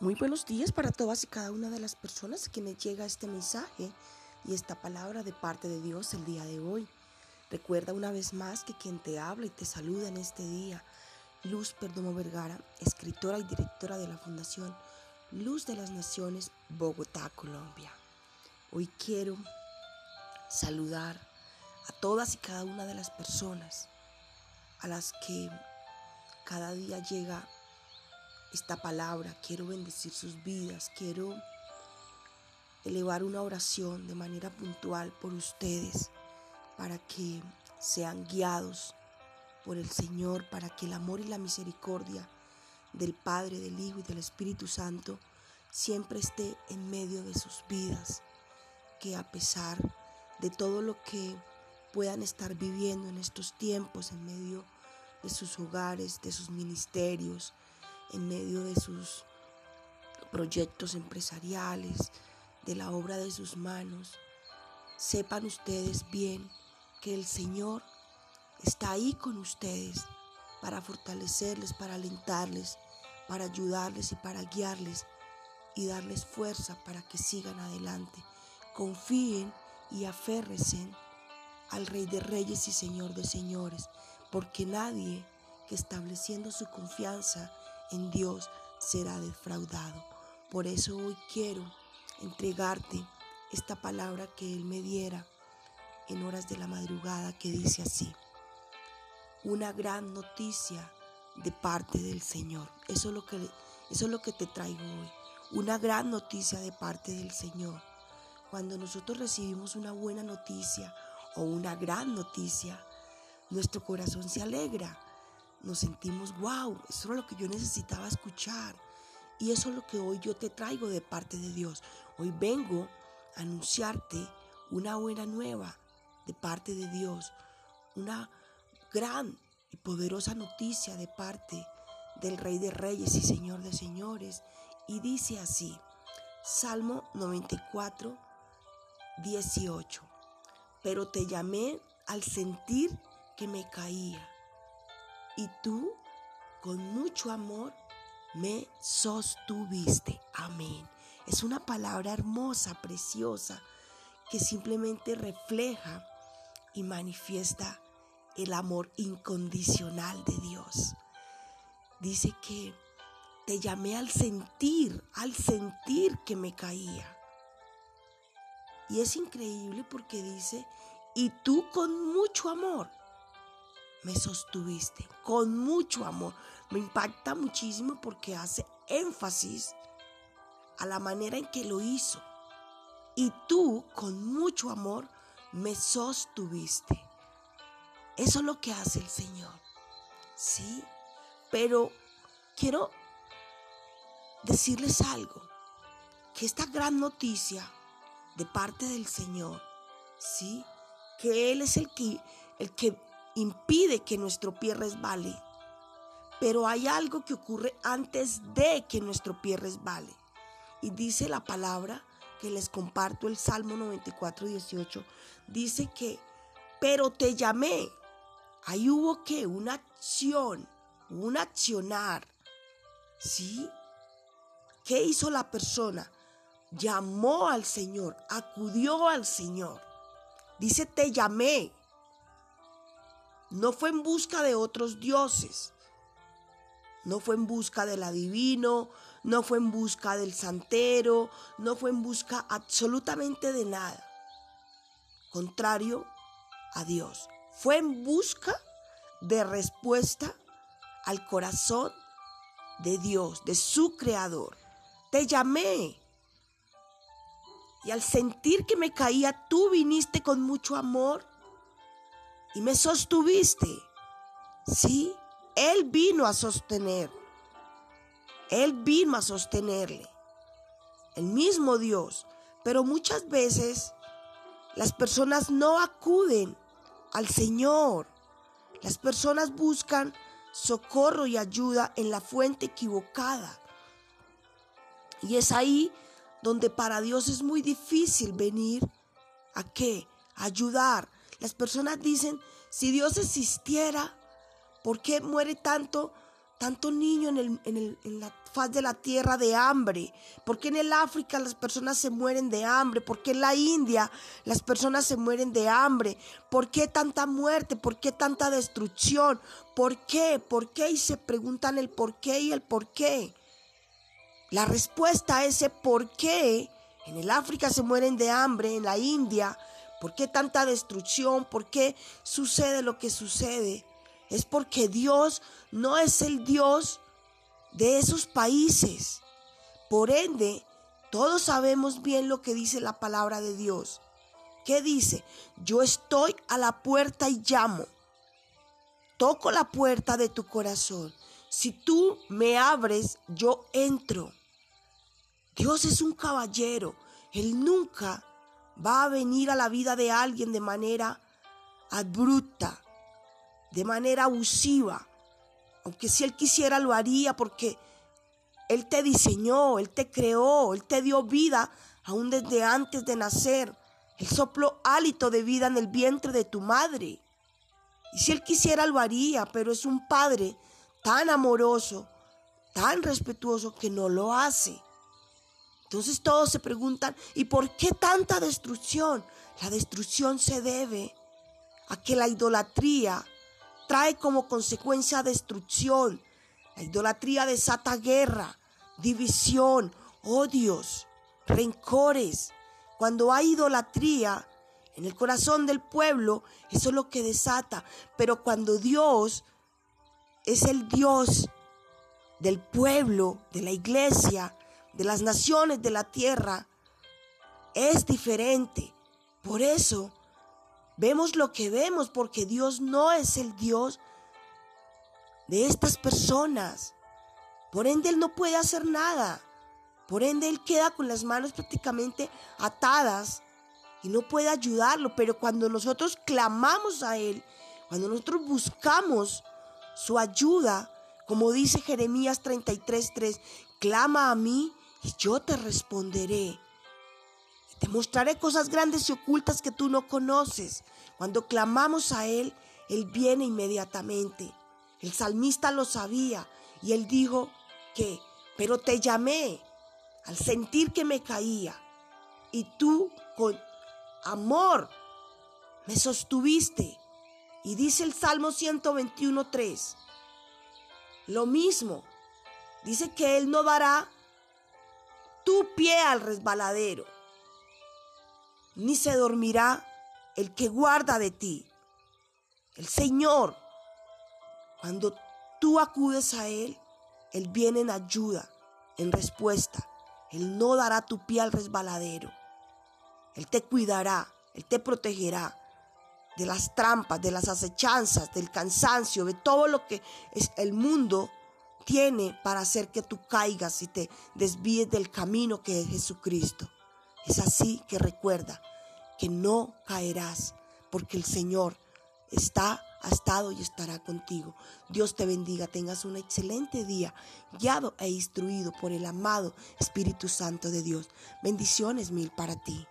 Muy buenos días para todas y cada una de las personas a quienes llega este mensaje y esta palabra de parte de Dios el día de hoy. Recuerda una vez más que quien te habla y te saluda en este día, Luz Perdomo Vergara, escritora y directora de la Fundación Luz de las Naciones, Bogotá, Colombia. Hoy quiero saludar a todas y cada una de las personas a las que cada día llega esta palabra, quiero bendecir sus vidas, quiero elevar una oración de manera puntual por ustedes, para que sean guiados por el Señor, para que el amor y la misericordia del Padre, del Hijo y del Espíritu Santo siempre esté en medio de sus vidas, que a pesar de todo lo que puedan estar viviendo en estos tiempos, en medio de sus hogares, de sus ministerios, en medio de sus proyectos empresariales, de la obra de sus manos. Sepan ustedes bien que el Señor está ahí con ustedes para fortalecerles, para alentarles, para ayudarles y para guiarles y darles fuerza para que sigan adelante. Confíen y aférrense al Rey de Reyes y Señor de Señores, porque nadie que estableciendo su confianza en Dios será defraudado. Por eso hoy quiero entregarte esta palabra que Él me diera en horas de la madrugada que dice así. Una gran noticia de parte del Señor. Eso es lo que, eso es lo que te traigo hoy. Una gran noticia de parte del Señor. Cuando nosotros recibimos una buena noticia o una gran noticia, nuestro corazón se alegra nos sentimos, wow, eso es lo que yo necesitaba escuchar. Y eso es lo que hoy yo te traigo de parte de Dios. Hoy vengo a anunciarte una buena nueva de parte de Dios, una gran y poderosa noticia de parte del Rey de Reyes y Señor de Señores. Y dice así, Salmo 94, 18, pero te llamé al sentir que me caía y tú con mucho amor me sostuviste. Amén. Es una palabra hermosa, preciosa, que simplemente refleja y manifiesta el amor incondicional de Dios. Dice que te llamé al sentir, al sentir que me caía. Y es increíble porque dice, y tú con mucho amor me sostuviste con mucho amor. Me impacta muchísimo porque hace énfasis a la manera en que lo hizo. Y tú con mucho amor me sostuviste. Eso es lo que hace el Señor. ¿Sí? Pero quiero decirles algo. Que esta gran noticia de parte del Señor, ¿sí? Que Él es el que, el que impide que nuestro pie resbale. Pero hay algo que ocurre antes de que nuestro pie resbale. Y dice la palabra que les comparto el Salmo 94, 18. Dice que, pero te llamé. Ahí hubo que una acción, un accionar. ¿Sí? ¿Qué hizo la persona? Llamó al Señor, acudió al Señor. Dice, te llamé. No fue en busca de otros dioses. No fue en busca del adivino, no fue en busca del santero, no fue en busca absolutamente de nada. Contrario a Dios. Fue en busca de respuesta al corazón de Dios, de su creador. Te llamé. Y al sentir que me caía, tú viniste con mucho amor y me sostuviste. Sí, Él vino a sostener. Él vino a sostenerle. El mismo Dios. Pero muchas veces las personas no acuden al Señor. Las personas buscan socorro y ayuda en la fuente equivocada. Y es ahí donde para Dios es muy difícil venir a qué? ayudar, las personas dicen, si Dios existiera, ¿por qué muere tanto tanto niño en, en, la faz de la tierra de hambre? ¿Por qué en el África las personas se mueren de hambre? ¿Por qué en la India las personas se mueren de hambre? ¿Por qué tanta muerte? ¿Por qué tanta destrucción? ¿Por qué? ¿Por qué? Y se preguntan el por qué y el por qué. La respuesta a ese por qué en el África se mueren de hambre, en la India, ¿por qué tanta destrucción? ¿Por qué sucede lo que sucede? es porque Dios no es el Dios de esos países. Por ende, todos sabemos bien lo que dice la palabra de Dios. ¿Qué dice? Yo estoy a la puerta y llamo. Toco la puerta de tu corazón. Si tú me abres, yo entro. Dios es un caballero. Él nunca va a venir a la vida de alguien de manera abrupta de manera abusiva. Aunque si Él quisiera lo haría porque Él te diseñó, Él te creó, Él te dio vida aún desde antes de nacer. Él sopló hálito de vida en el vientre de tu madre. Y si Él quisiera lo haría, pero es un Padre tan amoroso, tan respetuoso que no lo hace. Entonces todos se preguntan, ¿y por qué tanta destrucción? La destrucción se debe a que la idolatría trae como consecuencia destrucción. La idolatría desata guerra, división, odios, rencores. Cuando hay idolatría en el corazón del pueblo, eso es lo que desata. Pero cuando Dios es el Dios del pueblo, de la iglesia, de las naciones de la tierra, es diferente. Por eso Vemos lo que vemos porque Dios no es el Dios de estas personas. Por ende, Él no puede hacer nada. Por ende, Él queda con las manos prácticamente atadas y no puede ayudarlo. Pero cuando nosotros clamamos a Él, cuando nosotros buscamos su ayuda, como dice Jeremías 33:3, clama a mí y yo te responderé te mostraré cosas grandes y ocultas que tú no conoces. Cuando clamamos a Él, Él viene inmediatamente. El salmista lo sabía y él dijo que, pero te llamé al sentir que me caía y tú con amor me sostuviste. Y dice el Salmo 121.3, lo mismo, dice que Él no dará tu pie al resbaladero ni se dormirá el que guarda de ti. El Señor, cuando tú acudes a Él, Él viene en ayuda, en respuesta. Él no dará tu pie al resbaladero. Él te cuidará, Él te protegerá de las trampas, de las acechanzas, del cansancio, de todo lo que es el mundo tiene para hacer que tú caigas y te desvíes del camino que es Jesucristo. Es así que recuerda que no caerás, porque el Señor está, ha estado y estará contigo. Dios te bendiga, tengas un excelente día, guiado e instruido por el amado Espíritu Santo de Dios. Bendiciones mil para ti.